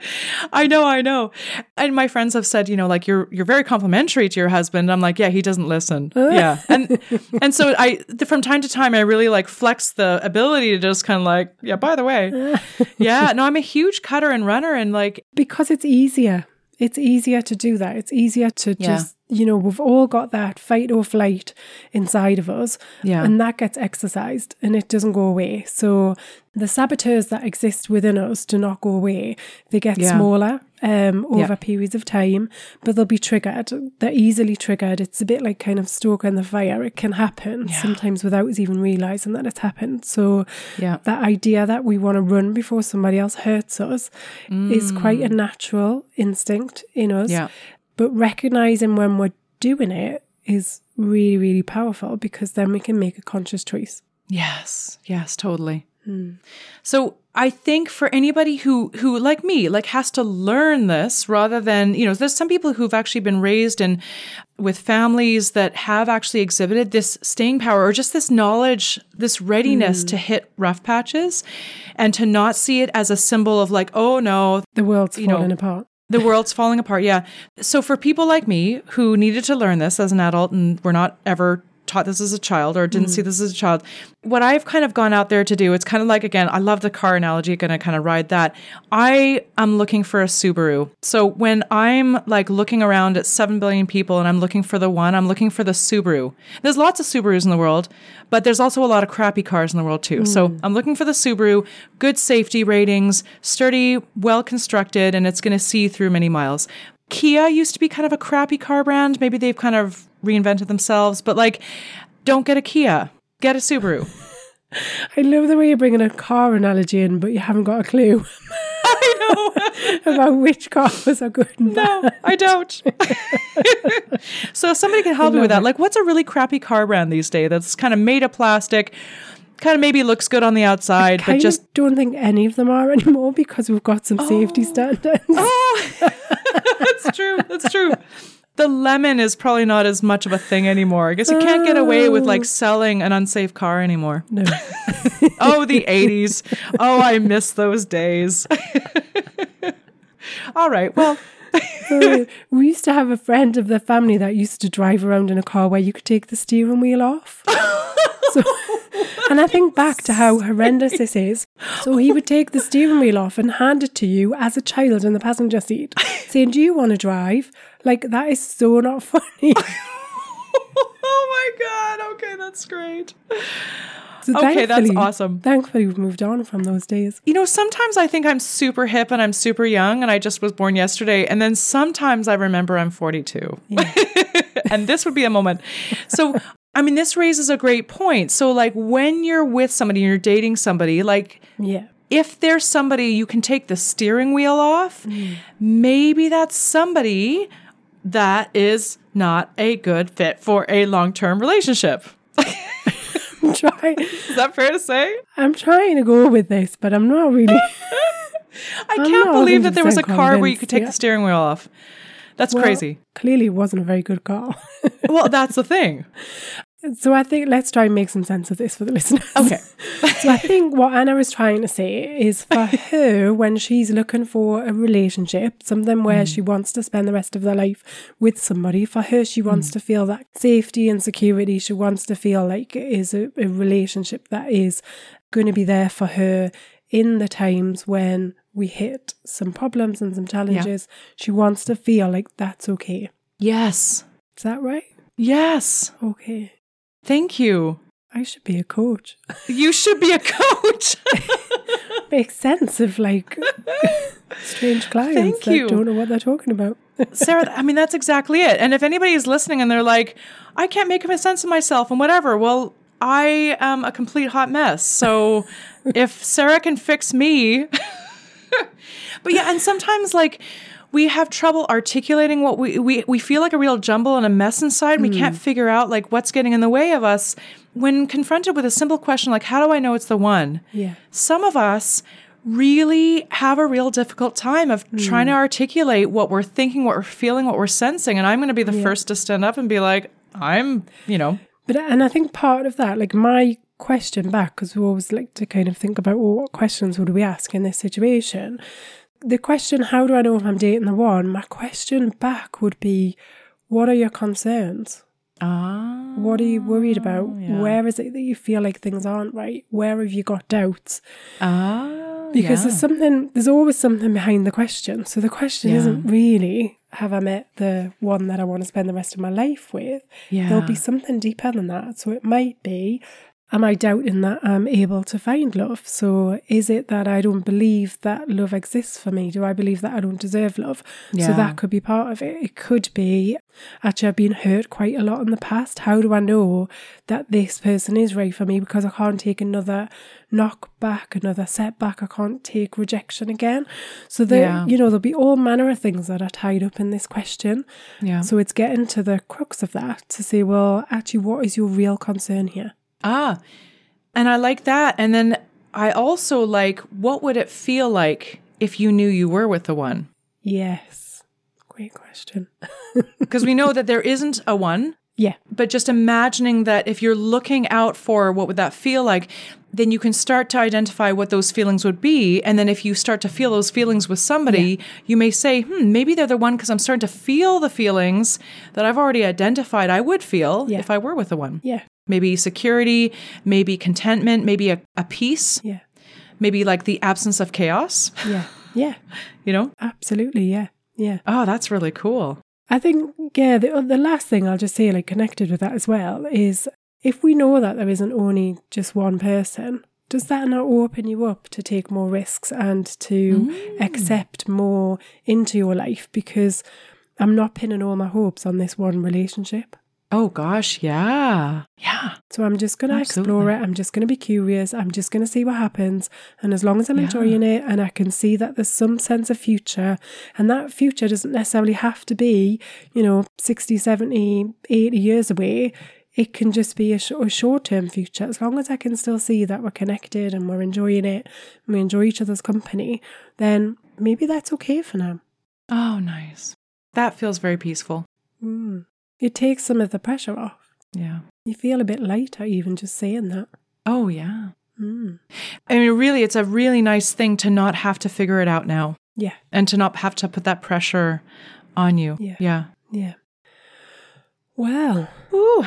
I know, I know. And my friends have said, you know, like you're you're very complimentary to your husband. I'm like, yeah, he doesn't listen. *laughs* yeah. And and so I from time to time I really like flex the ability to just kind of like, yeah, by the way. yeah, no, I'm a huge cutter and runner and like because it's easier. It's easier to do that. It's easier to Yeah. just, you know, we've all got that fight or flight inside of us. Yeah. And that gets exercised and it doesn't go away. So the saboteurs that exist within us do not go away. They get Yeah. smaller um, over Yeah. periods of time, but they'll be triggered. They're easily triggered. It's a bit like kind of stoking the fire. It can happen sometimes without us even realizing that it's happened. So Yeah. that idea that we want to run before somebody else hurts us is quite a natural instinct in us. Yeah. But recognizing when we're doing it is really, really powerful because then we can make a conscious choice. Yes, yes, totally. Hmm. So I think for anybody who who like me like has to learn this rather than you know there's some people who've actually been raised in with families that have actually exhibited this staying power or just this knowledge this readiness hmm. to hit rough patches and to not see it as a symbol of like oh no The world's You know, falling apart. The world's falling apart. Yeah. So for people like me who needed to learn this as an adult and were not ever taught this as a child or didn't see mm. this as a child, what I've kind of gone out there to do, it's kind of like, again, I love the car analogy, going to kind of ride that. I am looking for a Subaru. So when I'm like looking around at 7 billion people and I'm looking for the one, I'm looking for the Subaru. There's lots of Subarus in the world, but there's also a lot of crappy cars in the world too. So mm. I'm looking for the Subaru, good safety ratings, sturdy, well constructed, and it's going to see through many miles. Kia used to be kind of a crappy car brand. Maybe they've kind of reinvented themselves, but like, don't get a Kia, get a Subaru. *laughs* I love the way you're bringing a car analogy in, but you haven't got a clue *laughs* I know. *laughs* about which cars are good and bad. No, I don't. so if somebody can help me with that. Like, what's a really crappy car brand these days that's kind of made of plastic, kind of maybe looks good on the outside, but Kind just of don't think any of them are anymore because we've got some safety oh. standards. oh, that's true. That's true. The lemon is probably not as much of a thing anymore. I guess you can't get away with like oh. selling an unsafe car anymore. No. *laughs* Oh, the 80s. Oh, I miss those days. *laughs* All right. Well, *laughs* we used to have a friend of the family that used to drive around in a car where you could take the steering wheel off. so, and I think back to how horrendous this is. So he would take the steering wheel off and hand it to you as a child in the passenger seat, saying, Do you want to drive? Like, that is so not *laughs* funny. oh my God. Okay, that's great. So Okay, that's awesome. Thankfully, we've moved on from those days. You know, sometimes I think I'm super hip and I'm super young and I just was born yesterday. And then sometimes I remember I'm 42. *laughs* and this would be a moment. So, I mean, this raises a great point. So, like, when you're with somebody, you're dating somebody, like, Yeah. if there's somebody you can take the steering wheel off, mm. maybe that's somebody that is not a good fit for a long term relationship. I'm trying, Is that fair to say? I'm trying to go with this, but I'm not really. *laughs* I I'm can't believe that there was a 100% car where you could take yeah. the steering wheel off. That's Well, crazy. Clearly, it wasn't a very good car. Well, that's the thing. So I think let's try and make some sense of this for the *laughs* listeners. Okay. *laughs* so I think what Anna was trying to say is for *laughs* her, when she's looking for a relationship, something where mm. she wants to spend the rest of their life with somebody, for her, she mm. wants to feel that safety and security. She wants to feel like it is a, a relationship that is going to be there for her in the times when we hit some problems and some challenges. She wants to feel like that's okay. Yes. Is that right? Yes. Okay. Thank you. I should be a coach. You should be a coach. *laughs* Makes sense of like *laughs* strange clients Thank that you. don't know what they're talking about. *laughs* Sarah, I mean, that's exactly it. And if anybody is listening and they're like, I can't make a sense of myself and whatever, well, I am a complete hot mess. So if Sarah can fix me. but yeah, and sometimes like we have trouble articulating what we, we, we feel like a real jumble and a mess inside. We can't mm. figure out like what's getting in the way of us. When confronted with a simple question like, how do I know it's the one? Yeah. some of us really have a real difficult time of trying to mm. articulate what we're thinking, what we're feeling, what we're sensing. And I'm going to be the first to stand up and be like, I'm, you know, But and I think part of that, like my question back, because we always like to kind of think about well, what questions would we ask in this situation. The question, how do I know if I'm dating the one? My question back would be, what are your concerns? ah, What are you worried about? Where is it that you feel like things aren't right? Where have you got doubts? ah, Because yeah. there's something, there's always something behind the question. So the question Yeah. isn't really, have I met the one that I want to spend the rest of my life with? yeah. There'll be something deeper than that. So it might be, am I doubting that I'm able to find love? So is it that I don't believe that love exists for me? Do I believe that I don't deserve love? So that could be part of it. It could be, actually, I've been hurt quite a lot in the past. How do I know that this person is right for me? Because I can't take another knock back, another setback. I can't take rejection again. So there, Yeah. you know, there'll be all manner of things that are tied up in this question. yeah. So it's getting to the crux of that to say, well, actually, what is your real concern here? Ah, and I like that. And then I also like, what would it feel like if you knew you were with the one? Yes. Great question. *laughs* Because we know that there isn't a one. Yeah. But just imagining that if you're looking out for what would that feel like, then you can start to identify what those feelings would be. And then if you start to feel those feelings with somebody, you may say, hmm, maybe they're the one because I'm starting to feel the feelings that I've already identified I would feel Yeah. if I were with the one. Yeah. Maybe security, maybe contentment, maybe a, a peace, Yeah. maybe like the absence of chaos, Yeah. *laughs* Yeah. you know? Absolutely. Yeah. Yeah. Oh, that's really cool. I think, yeah, the, uh, the last thing I'll just say, like connected with that as well, is if we know that there isn't only just one person, does that not open you up to take more risks and to mm. accept more into your life? Because I'm not pinning all my hopes on this one relationship. Oh, gosh. Yeah. Yeah. So I'm just going to explore it. I'm just going to be curious. I'm just going to see what happens. And as long as I'm Yeah. enjoying it and I can see that there's some sense of future, and that future doesn't necessarily have to be, you know, 60, 70, 80 years away. It can just be a, sh- a short term future. As long as I can still see that we're connected and we're enjoying it and we enjoy each other's company, then maybe that's okay for now. Oh, nice. That feels very peaceful. Mm. It takes some of the pressure off. Yeah. You feel a bit lighter even just saying that. Oh, yeah. Mm. I mean, really, it's a really nice thing to not have to figure it out now Yeah. and to not have to put that pressure on you. Yeah. Yeah. Yeah. Well, Ooh.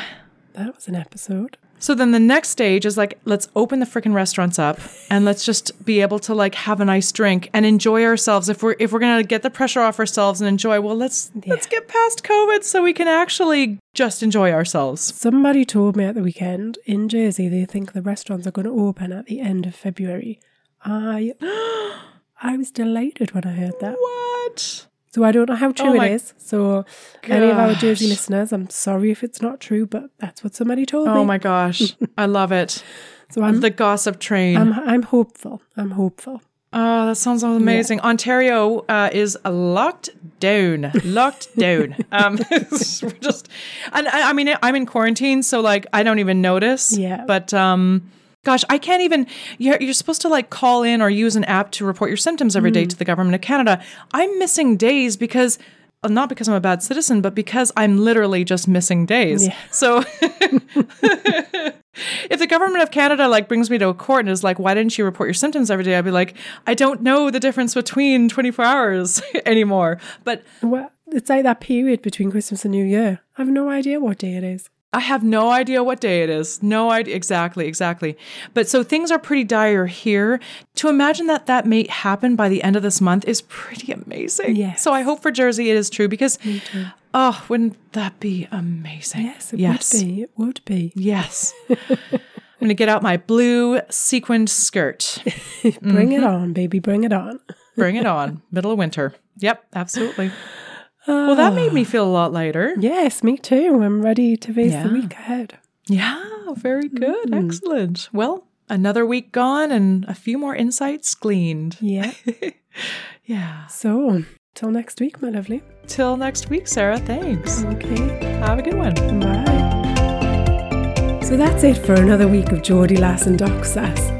that was an episode. So then the next stage is like, let's open the freaking restaurants up and let's just be able to like have a nice drink and enjoy ourselves. If we're if we're gonna get the pressure off ourselves and enjoy, well, let's let's get past COVID so we can actually just enjoy ourselves. Somebody told me at the weekend in Jersey they think the restaurants are going to open at the end of February. I *gasps* I was delighted when I heard that. What? So I don't know how true Oh it is. So any of our Jersey listeners, I'm sorry if it's not true, but that's what somebody told me. Oh my gosh. *laughs* I love it. So I'm the gossip train. I'm I'm hopeful. I'm hopeful. Oh, that sounds amazing. Ontario uh, is locked down. Locked *laughs* down. Um, *laughs* we're just, and I, I mean, I'm in quarantine, so like I don't even notice. Yeah. But um, gosh, I can't even. You're you're supposed to like call in or use an app to report your symptoms every Mm. day to the government of Canada. I'm missing days because. well, Not because I'm a bad citizen, but because I'm literally just missing days. Yeah. So *laughs* if the government of Canada like brings me to a court and is like, why didn't you report your symptoms every day? I'd be like, I don't know the difference between 24 hours *laughs* anymore. But Well, it's like that period between Christmas and New Year. I have no idea what day it is. I have no idea what day it is. No idea. Exactly, exactly. But so things are pretty dire here. To imagine that that may happen by the end of this month is pretty amazing. Yes. So I hope for Jersey it is true because, oh, wouldn't that be amazing? Yes, it yes. would be. It would be. Yes. I'm going to get out my blue sequined skirt. *laughs* Bring Mm-hmm. it on, baby. Bring it on. Bring it on. Middle of winter. Yep, absolutely. *laughs* Well, that made me ah. feel a lot lighter. Yes, me too. I'm ready to face Yeah. the week ahead. Yeah, very mm-hmm. good. Excellent. Well, another week gone and a few more insights gleaned. Yeah. *laughs* Yeah. so, till next week, my lovely. Till next week, Sarah. Thanks. Okay. Have a good one. Bye. So that's it for another week of Geordie Lass and Doc Sass.